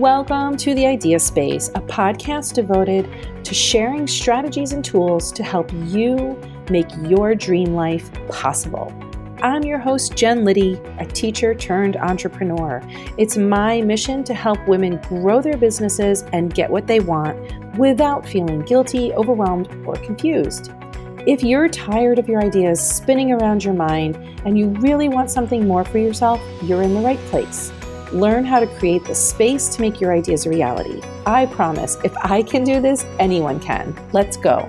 Welcome to the Idea Space, a podcast devoted to sharing strategies and tools to help you make your dream life possible. I'm your host, Jen Liddy, a teacher turned entrepreneur. It's my mission to help women grow their businesses and get what they want without feeling guilty, overwhelmed, or confused. If you're tired of your ideas spinning around your mind and you really want something more for yourself, you're in the right place. Learn how to create the space to make your ideas a reality. I promise, if I can do this, anyone can. Let's go.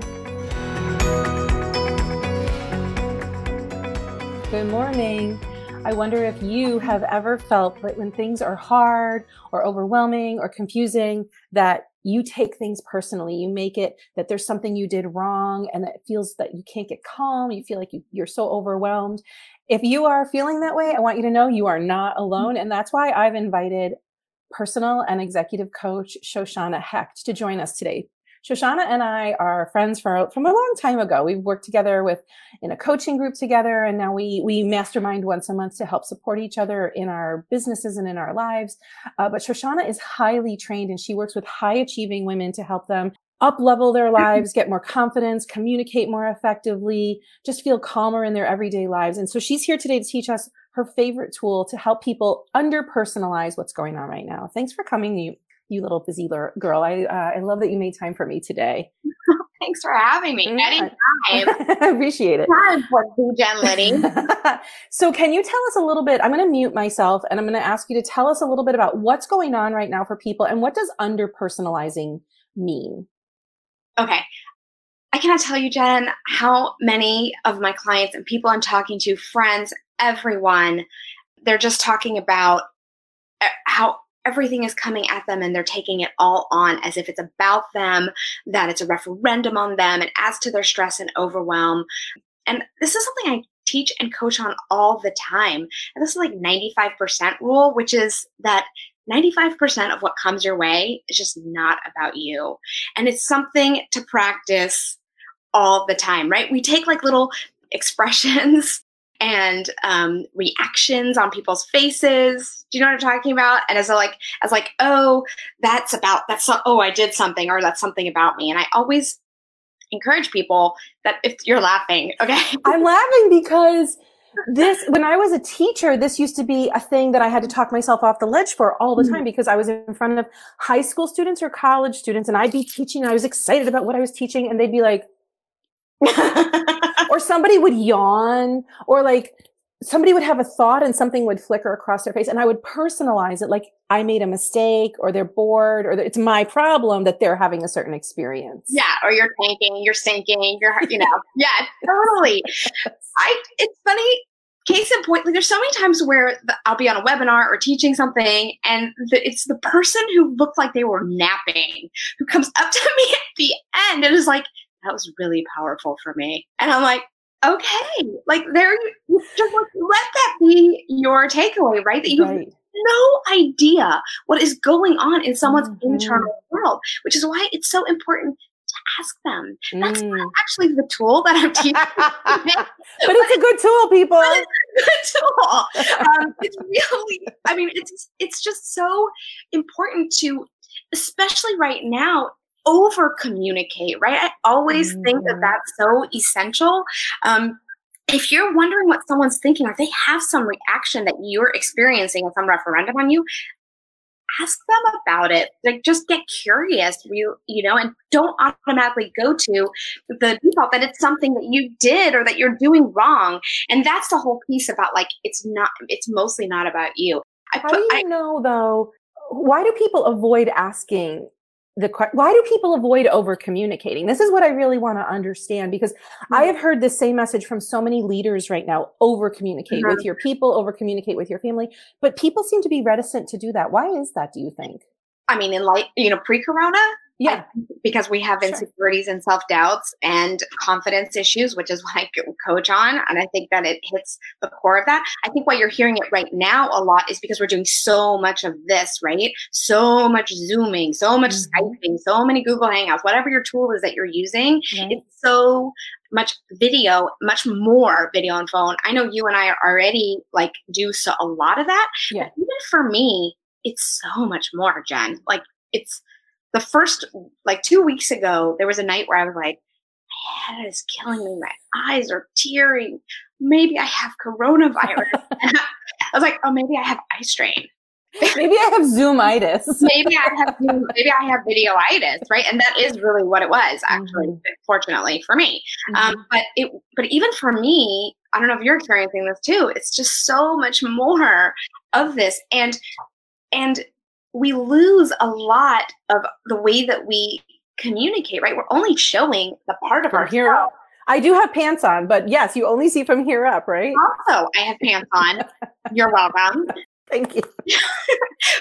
Good morning. I wonder if you have ever felt that when things are hard or overwhelming or confusing, that you take things personally. You make it that there's something you did wrong and that it feels that you can't get calm. You feel like you, you're so overwhelmed. If you are feeling that way, I want you to know you are not alone. And that's why I've invited personal and executive coach Shoshanna Hecht to join us today. Shoshanna and I are friends for, from a long time ago. We've worked together with in a coaching group together, and now we we mastermind once a month to help support each other in our businesses and in our lives. Uh, but Shoshanna is highly trained, and she works with high achieving women to help them up level their lives, get more confidence, communicate more effectively, just feel calmer in their everyday lives. And so she's here today to teach us her favorite tool to help people under personalize what's going on right now. Thanks for coming, you, you little busy girl. I, uh, I love that you made time for me today. Thanks for having me. Yeah. Anytime. I appreciate it. Time for Jen Liddy. so, can you tell us a little bit? I'm going to mute myself and I'm going to ask you to tell us a little bit about what's going on right now for people and what does under personalizing mean? Okay. I cannot tell you, Jen, how many of my clients and people I'm talking to, friends, everyone, they're just talking about uh, how everything is coming at them and they're taking it all on as if it's about them, that it's a referendum on them, and adds to their stress and overwhelm. And this is something I teach and coach on all the time. And this is like 95% rule, which is that 95% of what comes your way is just not about you. And it's something to practice all the time, right? We take like little expressions and um, reactions on people's faces. Do you know what I'm talking about? And as a, like, as like, oh, that's about that's oh, I did something, or that's something about me. And I always encourage people that if you're laughing, okay, I'm laughing because this when I was a teacher, this used to be a thing that I had to talk myself off the ledge for all the time mm-hmm. because I was in front of high school students or college students and I'd be teaching and I was excited about what I was teaching and they'd be like or somebody would yawn or like somebody would have a thought and something would flicker across their face and I would personalize it like I made a mistake or they're bored or it's my problem that they're having a certain experience. Yeah, or you're tanking, you're sinking, you're you know. yeah, totally. I it's funny case in point, like there's so many times where the, I'll be on a webinar or teaching something, and the, it's the person who looked like they were napping who comes up to me at the end and is like, "That was really powerful for me," and I'm like, "Okay, like there, you just like let that be your takeaway, right? That you right no idea what is going on in someone's mm-hmm. internal world, which is why it's so important to ask them. That's mm. not actually the tool that I'm teaching. but it's a good tool, people. It's a good tool. Um, it's really, I mean, it's it's just so important to, especially right now, over communicate. Right? I always mm. think that mm-hmm. that's so essential. Um, if you're wondering what someone's thinking or they have some reaction that you're experiencing and some referendum on you, ask them about it. Like just get curious, you you know, and don't automatically go to the default that it's something that you did or that you're doing wrong. And that's the whole piece about like it's not it's mostly not about you. I How do you I, know though? Why do people avoid asking the why do people avoid over communicating this is what i really want to understand because mm-hmm. i have heard the same message from so many leaders right now over communicate mm-hmm. with your people over communicate with your family but people seem to be reticent to do that why is that do you think i mean in like you know pre-corona yeah. because we have insecurities sure. and self doubts and confidence issues, which is what I coach on. And I think that it hits the core of that. I think why you're hearing it right now a lot is because we're doing so much of this, right? So much Zooming, so much mm-hmm. Skyping, so many Google Hangouts, whatever your tool is that you're using. Mm-hmm. It's so much video, much more video and phone. I know you and I already like do so a lot of that. Yeah. even for me, it's so much more, Jen. Like it's the first like two weeks ago, there was a night where I was like, my head is killing me. My eyes are tearing. Maybe I have coronavirus. I was like, oh, maybe I have eye strain. maybe I have zoomitis. maybe I have maybe I have videoitis, right? And that is really what it was, actually, mm-hmm. fortunately for me. Um, mm-hmm. Um, but it, but even for me, I don't know if you're experiencing this too. It's just so much more of this, and and we lose a lot of the way that we communicate. Right? We're only showing the part of our here. I do have pants on, but yes, you only see from here up, right? Also, I have pants on. You're welcome. Thank you.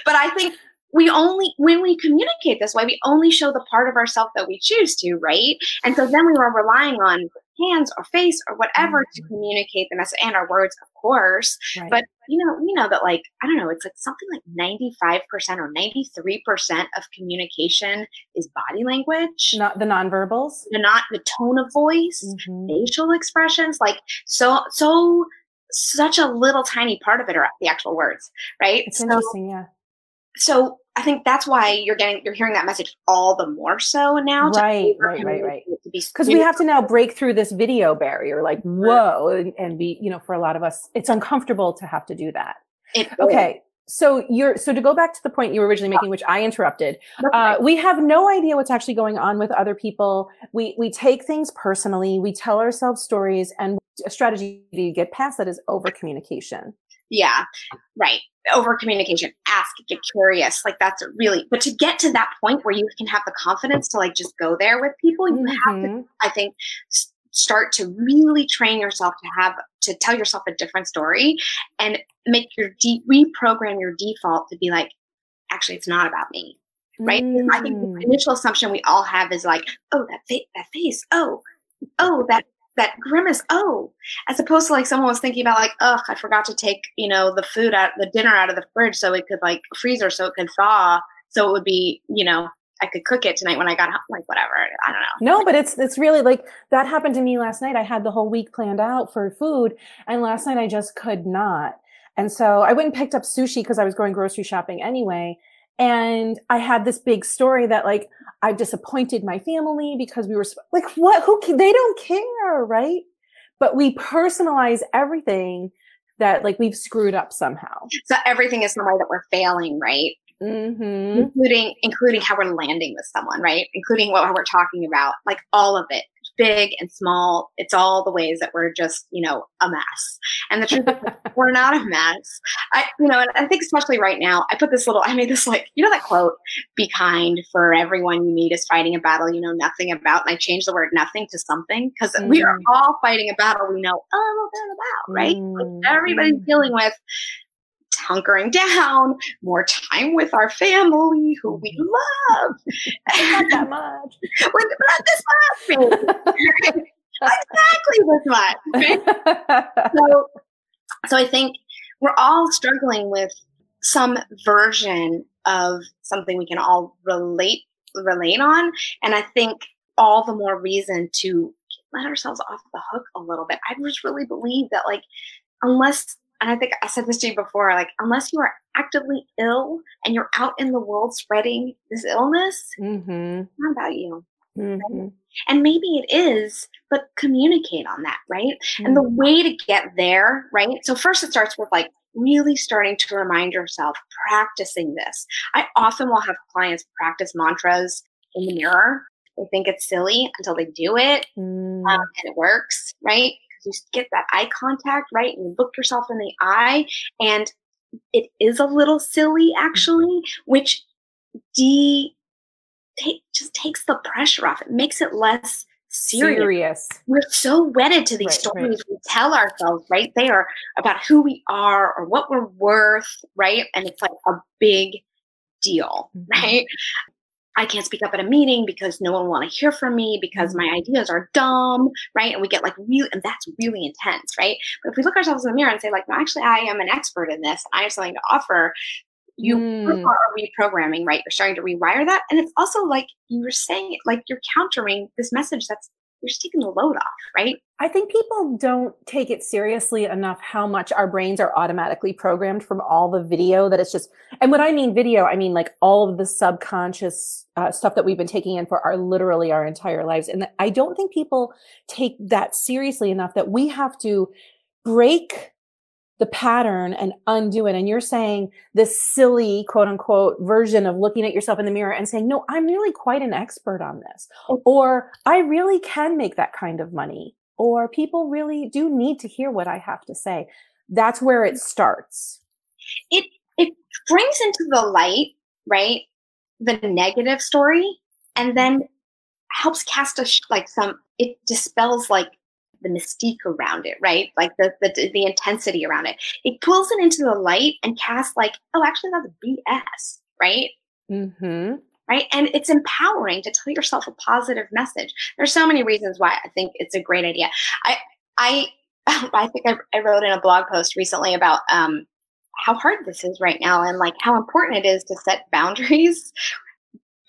but I think we only when we communicate this way we only show the part of ourselves that we choose to right and so then we are relying on hands or face or whatever mm-hmm. to communicate the message and our words of course right. but you know we know that like i don't know it's like something like 95% or 93% of communication is body language not the nonverbals the not the tone of voice mm-hmm. facial expressions like so so such a little tiny part of it are the actual words right it's so, interesting yeah so I think that's why you're getting you're hearing that message all the more so now. Right, right, right, right. Because we have to now break through this video barrier, like whoa, and, and, be you know for a lot of us, it's uncomfortable to have to do that. It, okay, so you're so to go back to the point you were originally making, which I interrupted. Uh, we have no idea what's actually going on with other people. We we take things personally. We tell ourselves stories, and a strategy to get past that is over communication. Yeah, right. Over communication, ask, get curious. Like that's really, but to get to that point where you can have the confidence to like just go there with people, you mm-hmm. have to, mm-hmm. I think, start to really train yourself to have to tell yourself a different story and make your de- reprogram your default to be like actually it's not about me right mm. i think the mm. initial assumption we all have is like oh that fa- that face oh oh that that grimace oh as opposed to like someone was thinking about like oh i forgot to take you know the food out the dinner out of the fridge so it could like freezer so it could thaw so it would be you know i could cook it tonight when i got home like whatever i don't know. No but it's it's really like that happened to me last night. I had the whole week planned out for food and last night i just could not. And so i went and picked up sushi because i was going grocery shopping anyway and I had this big story that like I disappointed my family because we were like, what? Who? They don't care, right? But we personalize everything that like we've screwed up somehow. So everything is the way that we're failing, right? Mm-hmm. Including including how we're landing with someone, right? Including what we're talking about, like all of it big and small. It's all the ways that we're just, you know, a mess. And the truth is, we're not a mess. I, you know, and I think especially right now, I put this little, I made this like, you know, that quote, be kind for everyone you meet is fighting a battle you know nothing about. And I changed the word nothing to something because mm. we are mm. all fighting a battle we know a little bit about, right? Mm. Like everybody's dealing with hunkering down, more time with our family who we mm-hmm. love. not that much. not this much. exactly this much. Right? so, so I think we're all struggling with some version of something we can all relate relate on, and I think all the more reason to let ourselves off the hook a little bit. I just really believe that like unless and I think I said this to you before, like unless you are actively ill and you're out in the world spreading this illness, mm-hmm. not about you. Mm-hmm. Right? And maybe it is, but communicate on that, right? Mm-hmm. And the mm-hmm. way to get there, right? So first it starts with like really starting to remind yourself, practicing this. I often will have clients practice mantras in the mirror. They think it's silly until they do it, mm. um, and it works, right? You get that eye contact, right? And you look yourself in the eye, and it is a little silly actually, which de take, just takes the pressure off. It makes it less serious. serious. We're so wedded to these right, stories right. we tell ourselves, right? They are about who we are or what we're worth, right? And it's like a big deal, mm-hmm. right? I can't speak up at a meeting because no one want to hear from me because my mm-hmm. ideas are dumb, right? And we get like really, and that's really intense, right? But if we look ourselves in the mirror and say like, no, actually, I am an expert in this. I have something to offer. You mm. are reprogramming, right? You're starting to rewire that, and it's also like you were saying, like you're countering this message that's you're just taking the load off, right? I think people don't take it seriously enough how much our brains are automatically programmed from all the video that it's just, and when I mean video, I mean like all of the subconscious uh, stuff that we've been taking in for our literally our entire lives. And I don't think people take that seriously enough that we have to break the pattern and undo it. And you're saying this silly, quote unquote, version of looking at yourself in the mirror and saying, no, I'm really quite an expert on this. Oh. Or I really can make that kind of money. Or people really do need to hear what I have to say. That's where it starts. It, it brings into the light, right? The negative story and then helps cast a, sh- like some, it dispels like the mystique around it, right? Like the, the the intensity around it. It pulls it into the light and casts like, oh, actually, that's BS, right? Mm-hmm. Right, and it's empowering to tell yourself a positive message. There's so many reasons why I think it's a great idea. I I I think I, I wrote in a blog post recently about um, how hard this is right now and like how important it is to set boundaries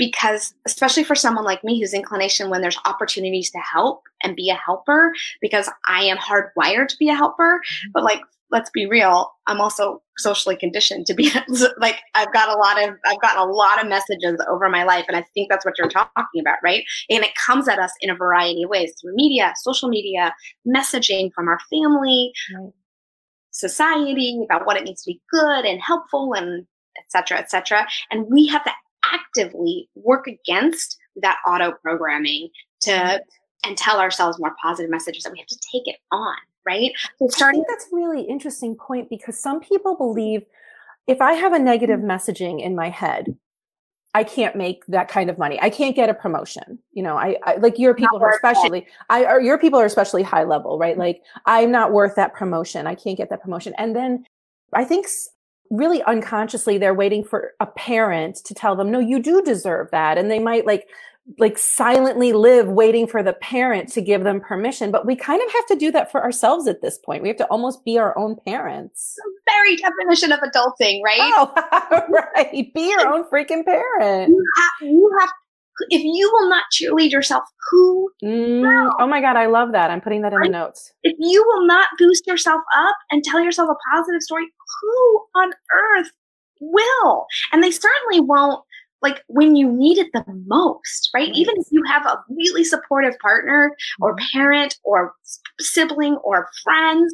because especially for someone like me whose inclination when there's opportunities to help and be a helper because i am hardwired to be a helper mm-hmm. but like let's be real i'm also socially conditioned to be like i've got a lot of i've gotten a lot of messages over my life and i think that's what you're talking about right and it comes at us in a variety of ways through media social media messaging from our family right. society about what it means to be good and helpful and etc cetera, etc cetera. and we have to actively work against that auto programming to and tell ourselves more positive messages that we have to take it on right? So starting that's a really interesting point because some people believe if i have a negative messaging in my head i can't make that kind of money. I can't get a promotion you know? I, I like your people are especially i are your people are especially high level right? Mm-hmm. like i'm not worth that promotion. I can't get that promotion. And then i think really unconsciously they're waiting for a parent to tell them no you do deserve that. And they might like like silently live waiting for the parent to give them permission. But we kind of have to do that for ourselves at this point. We have to almost be our own parents. The very definition of adulting right? Oh right. Be your own freaking parent. You have, you have if you will not cheerlead yourself, who mm, Oh my God, I love that. I'm putting that in the notes. If you will not boost yourself up and tell yourself a positive story, who on earth will? And they certainly won't like when you need it the most, right? right? Even if you have a really supportive partner or mm-hmm. parent or sibling or friends,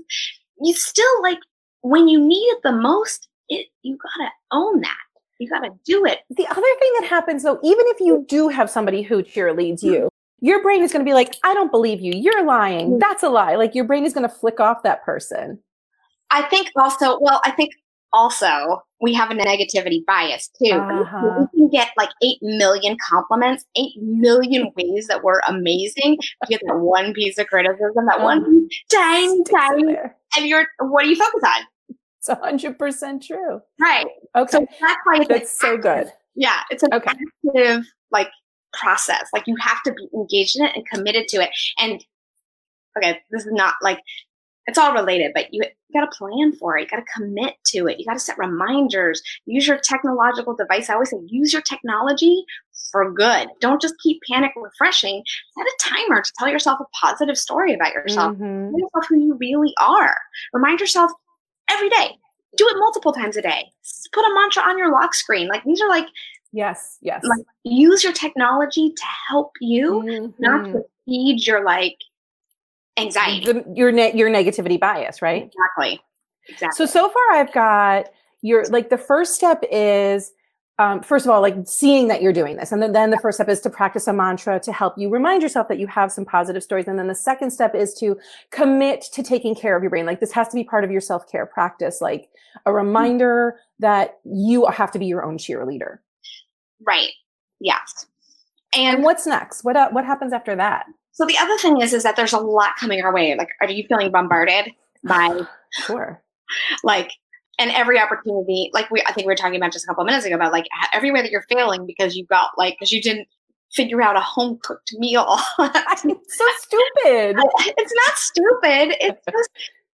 you still like when you need it the most, it you gotta own that. You got to do it. The other thing that happens though, even if you do have somebody who cheerleads you, your brain is going to be like, I don't believe you. You're lying. Mm-hmm. That's a lie. Like your brain is going to flick off that person. I think also, well, I think also we have a negativity bias too. Uh-huh. We can get like 8 million compliments, 8 million ways that we're amazing. You get that one piece of criticism, that one uh-huh. tiny, tiny, and you're, what do you focus on? It's hundred percent true. Right. Okay. So that's why it's that's so good. Yeah, it's an okay. active like process. Like you have to be engaged in it and committed to it. And okay, this is not like it's all related, but you, you got to plan for it. You got to commit to it. You got to set reminders. Use your technological device. I always say use your technology for good. Don't just keep panic refreshing. Set a timer to tell yourself a positive story about yourself. Mm-hmm. Tell yourself who you really are. Remind yourself every day. Do it multiple times a day. Put a mantra on your lock screen. Like these are like yes, yes. Like use your technology to help you, mm-hmm. not to feed your like anxiety. The, your ne- your negativity bias, right? Exactly. Exactly. So so far I've got your like the first step is um, first of all, like seeing that you're doing this. And then, then the first step is to practice a mantra to help you remind yourself that you have some positive stories. And then the second step is to commit to taking care of your brain. Like this has to be part of your self care practice, like a reminder that you have to be your own cheerleader. Right. Yes. And, and what's next? What, uh, what happens after that? So the other thing is, is that there's a lot coming our way. Like, are you feeling bombarded by sure like and every opportunity, like we, I think we were talking about just a couple of minutes ago about like every way that you're failing because you got like, because you didn't figure out a home cooked meal. it's so stupid. It's not stupid. It's just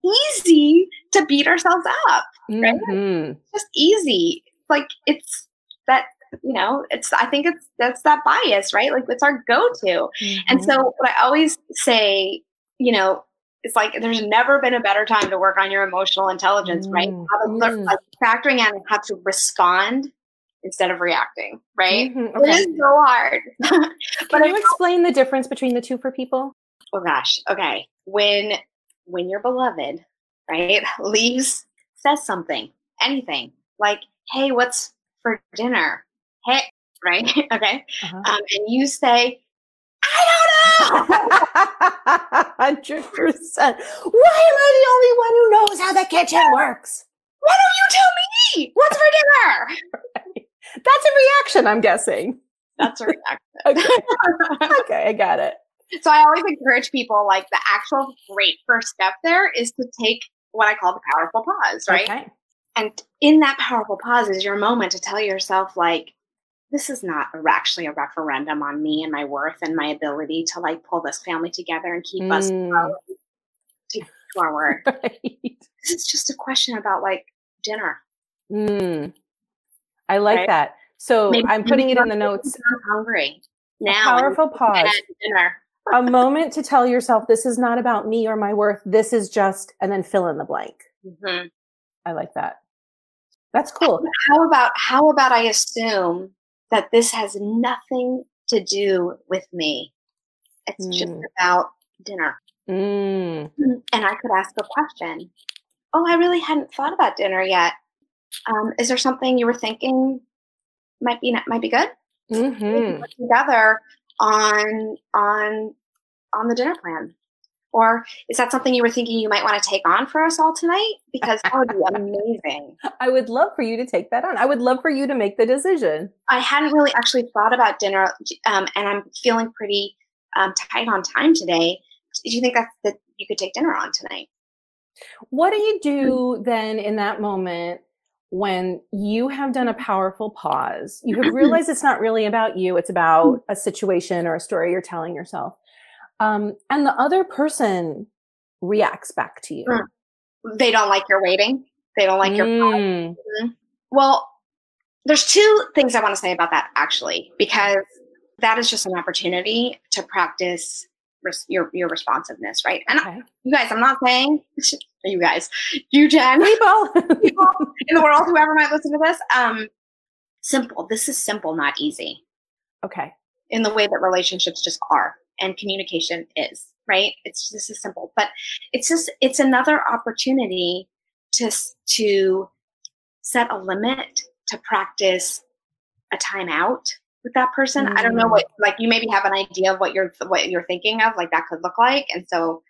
easy to beat ourselves up, right? Mm-hmm. It's just easy. Like it's that you know, it's I think it's that's that bias, right? Like it's our go-to. Mm-hmm. And so what I always say, you know, it's like there's never been a better time to work on your emotional intelligence, mm-hmm. right? Mm. Like factoring in how to respond instead of reacting, right? Mm-hmm. Okay. It is so hard. but Can you explain the difference between the two for people? Oh gosh. Okay. When when your beloved, right, leaves, says something, anything like, "Hey, what's for dinner?" Hey, right? okay. Uh-huh. Um, and you say, "I don't know." Hundred percent. Why am I the only one who knows how the kitchen works? Why don't you tell me? What's for dinner? right. That's a reaction, I'm guessing. That's a reaction. okay. okay, I got it. So I always encourage people like the actual great first step there is to take what I call the powerful pause, right? Okay. And in that powerful pause is your moment to tell yourself like this is not actually a referendum on me and my worth and my ability to like pull this family together and keep mm. us to, forward. Right. This is just a question about like dinner. Mm. I like right? that. So Maybe I'm putting it in the notes. I'm hungry now. A powerful pause. Dinner. a moment to tell yourself this is not about me or my worth. This is just, and then fill in the blank. Mm-hmm. I like that. That's cool. How about how about I assume that this has nothing to do with me? It's mm. just about dinner. Mm. And I could ask a question. Oh, I really hadn't thought about dinner yet. Um, is there something you were thinking might be might be good? Mm-hmm. Put together on on on the dinner plan. Or is that something you were thinking you might want to take on for us all tonight? Because that would be amazing. I would love for you to take that on. I would love for you to make the decision. I hadn't really actually thought about dinner, um, and I'm feeling pretty um, tight on time today. Do you think that that you could take dinner on tonight? What do you do then in that moment when you have done a powerful pause, you have realized it's not really about you, it's about a situation or a story you're telling yourself. Um, and the other person reacts back to you. They don't like your waiting. They don't like your mm. mm-hmm. Well, there's two things I want to say about that actually, because that is just an opportunity to practice res- your your responsiveness, right? And okay. I, you guys, I'm not saying you guys, you Jen, people, people in the world, whoever might listen to this. Um, simple. This is simple, not easy. Okay. In the way that relationships just are, and communication is right. It's this is simple, but it's just it's another opportunity to to set a limit to practice a timeout with that person. Mm. I don't know what mm. like you maybe have an idea of what you're what you're thinking of like that could look like. And so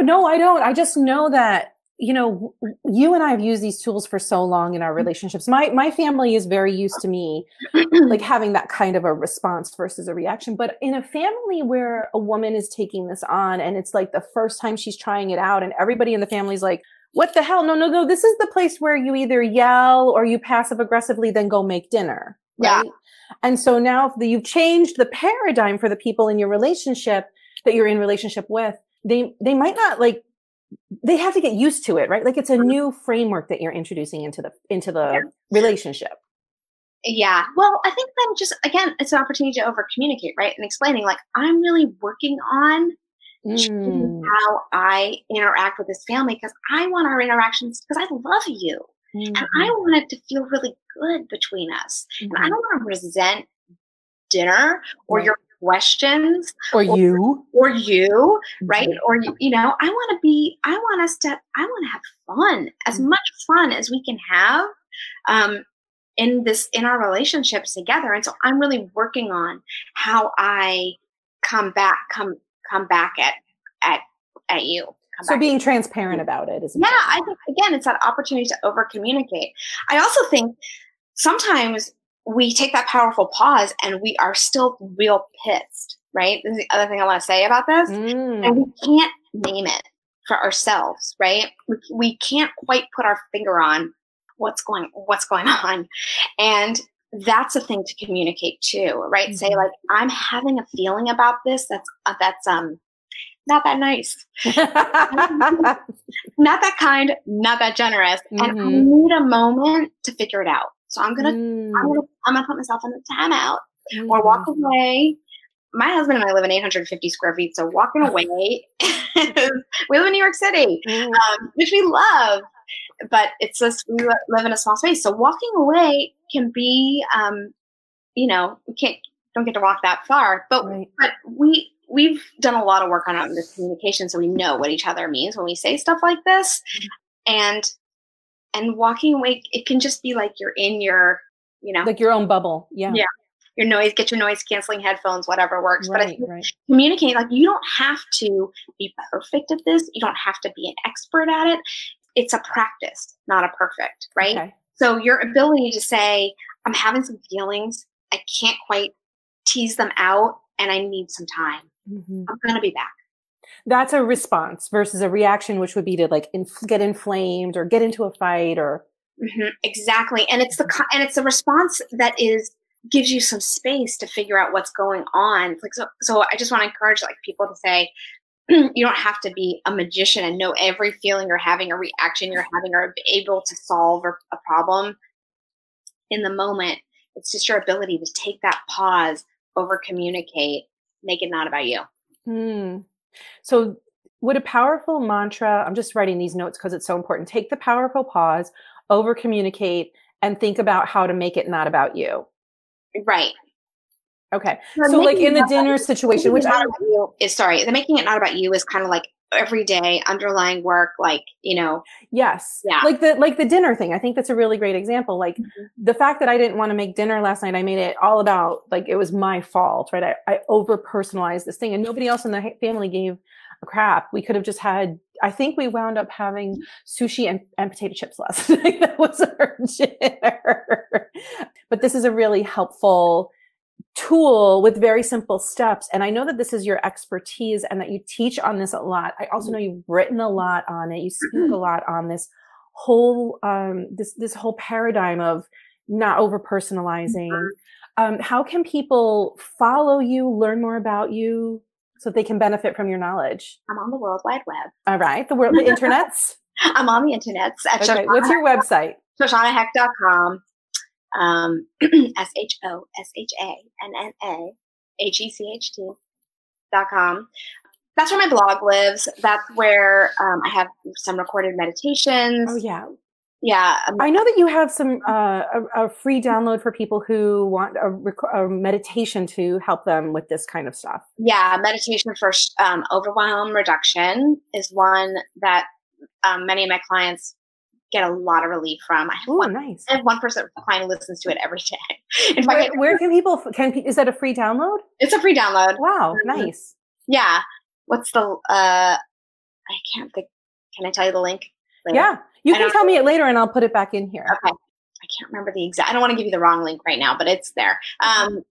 No, I don't. I just know that you know you and I have used these tools for so long in our mm. relationships. My my family is very used to me like having that kind of a response versus a reaction. But in a family where a woman is taking this on and it's like the first time she's trying it out and everybody in the family is like what the hell? No, no, no. This is the place where you either yell or you passive aggressively then go make dinner. Right? Yeah. And so now the, you've changed the paradigm for the people in your relationship that you're in relationship with. They, they might not like, they have to get used to it, right? Like it's a new framework that you're introducing into the, into the yeah. relationship. Yeah. Well, I think then just, again, it's an opportunity to over communicate, right? And explaining like, I'm really working on mm. how I interact with this family because I want our interactions because I love you. Mm-hmm. And I want it to feel really good between us. Mm-hmm. And I mm-hmm. don't want to resent dinner or right. your questions or, you. or you right? Mm-hmm. or you, you know i want to be i want us to i want to have fun as mm-hmm. much fun as we can have um in this in our relationships together. And so i'm really working on how i come back come come back at at at you so being transparent about it is yeah i think again it's that opportunity to over communicate i also think sometimes we take that powerful pause and we are still real pissed right this is the other thing i want to say about this mm. and we can't name it for ourselves right we, we can't quite put our finger on what's going what's going on and that's a thing to communicate too right mm-hmm. say like i'm having a feeling about this that's uh, that's um not that nice, not that kind, not that generous. Mm-hmm. And I mm-hmm. need a moment to figure it out. So I'm gonna, mm. I'm gonna, I'm gonna put myself in a timeout mm. or walk mm. away. My husband and I live in 850 square feet, so walking away. we live in New York City, mm. um, which we love, but it's just we live in a small space. So walking away can be, um, you know, we can't don't get to walk that far, but right. but we we've done a lot of work on this communication, so we know what each other means when we say stuff like this, mm-hmm. and and walking away, it can just be like you're in your, you know, like your own bubble. Yeah. Yeah. Your noise, get your noise canceling headphones, whatever works. Right, but I right. communicate, like you don't have to be perfect at this. You don't have to be an expert at it. It's a practice, not a perfect, right? Okay. So your ability to say, I'm having some feelings. I can't quite tease them out and I need some time. Mm-hmm. I'm going to be back that's a response versus a reaction which would be to like inf- get inflamed or get into a fight or mm-hmm, exactly. And it's the and it's a response that is gives you some space to figure out what's going on. Like so so i just want to encourage like people to say you don't have to be a magician and know every feeling you're having a reaction you're having or able to solve a problem in the moment. It's just your ability to take that pause over communicate make it not about you. Hmm. So, would a powerful mantra, I'm just writing these notes because it's so important. Take the powerful pause, over communicate, and think about how to make it not about you. Right. Okay. So, so like in the dinner situation, which I is sorry, the making it not about you is kind of like everyday underlying work like you know. Yes. Yeah. Like the like the dinner thing. I think that's a really great example. Like mm-hmm. the fact that i didn't want to make dinner last night i made it all about like it was my fault right? I, I over personalized this thing and nobody else in the family gave a crap. We could have just had i think we wound up having sushi and, and potato chips last night. That was our dinner. But this is a really helpful tool with very simple steps. And I know that this is your expertise and that you teach on this a lot. I also know you've written a lot on it. You speak a mm-hmm. lot on this whole um, this this whole paradigm of not over personalizing. Mm-hmm. Um, how can people follow you, learn more about you, so they can benefit from your knowledge? I'm on the World Wide Web. All right, the world, the internets. I'm on the internets. okay. What's your website? ShoshannaHecht.com um, S H O S H A N N A H E C H T dot com. That's where my blog lives. That's where um, I have some recorded meditations. Oh yeah, yeah. Um, I know that you have some uh, a, a, free download for people who want a, rec- a, meditation to help them with this kind of stuff. Yeah, meditation for um, overwhelm reduction is one that um, many of my clients get a lot of relief from. I have Ooh, one, nice. I have one person client listens to it every day. In where, where can people can is that a free download? It's a free download. Wow, mm-hmm. nice. Yeah. What's the uh I can't think can I tell you the link? Later? Yeah. You can tell me it later and I'll put it back in here. Okay. I can't remember the exact I don't want to give you the wrong link right now, but it's there. Um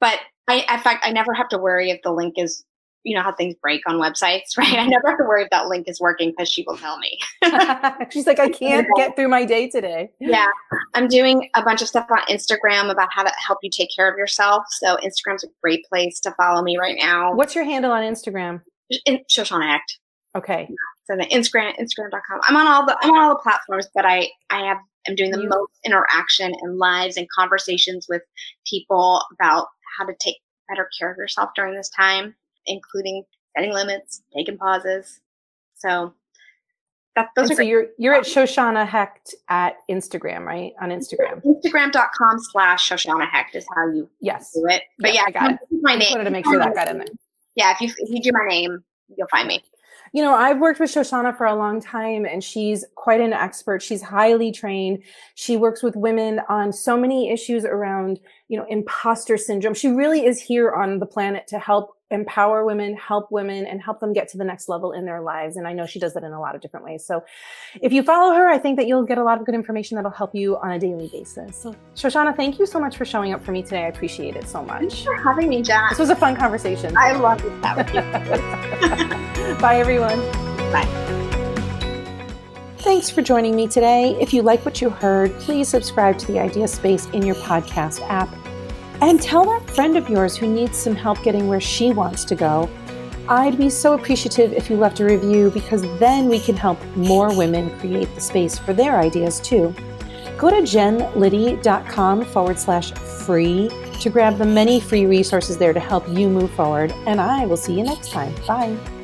but I in fact I never have to worry if the link is you know how things break on websites, right? I never have to worry if that link is working because she will tell me. She's like, I can't get through my day today. Yeah. I'm doing a bunch of stuff on Instagram about how to help you take care of yourself. So Instagram's a great place to follow me right now. What's your handle on Instagram? In, Shoshanna Hecht. Okay. So the Instagram, Instagram.com. I'm on all the I'm on all the platforms, but I I have I'm doing the you, most interaction and lives and conversations with people about how to take better care of yourself during this time including setting limits, taking pauses. So that, those and are so you're you're at um, Shoshanna Hecht at Instagram, right? On Instagram. Instagram.com slash Shoshanna Hecht is how you yes. do it. But yeah, yeah I got it. My name. I wanted to make sure that um, got in there. Yeah, if you if you do my name, you'll find me. You know, I've worked with Shoshanna for a long time and she's quite an expert. She's highly trained. She works with women on so many issues around, you know, imposter syndrome. She really is here on the planet to help empower women, help women, and help them get to the next level in their lives. And I know she does that in a lot of different ways. So if you follow her, I think that you'll get a lot of good information that'll help you on a daily basis. So Shoshanna, thank you so much for showing up for me today. I appreciate it so much. Thanks for having me, Jen. This was a fun conversation. I love this chat with you. Bye, everyone. Bye. Thanks for joining me today. If you like what you heard, please subscribe to the Idea Space in your podcast app and tell that friend of yours who needs some help getting where she wants to go. I'd be so appreciative if you left a review because then we can help more women create the space for their ideas too. Go to jenliddy.com forward slash free to grab the many free resources there to help you move forward. And I will see you next time. Bye.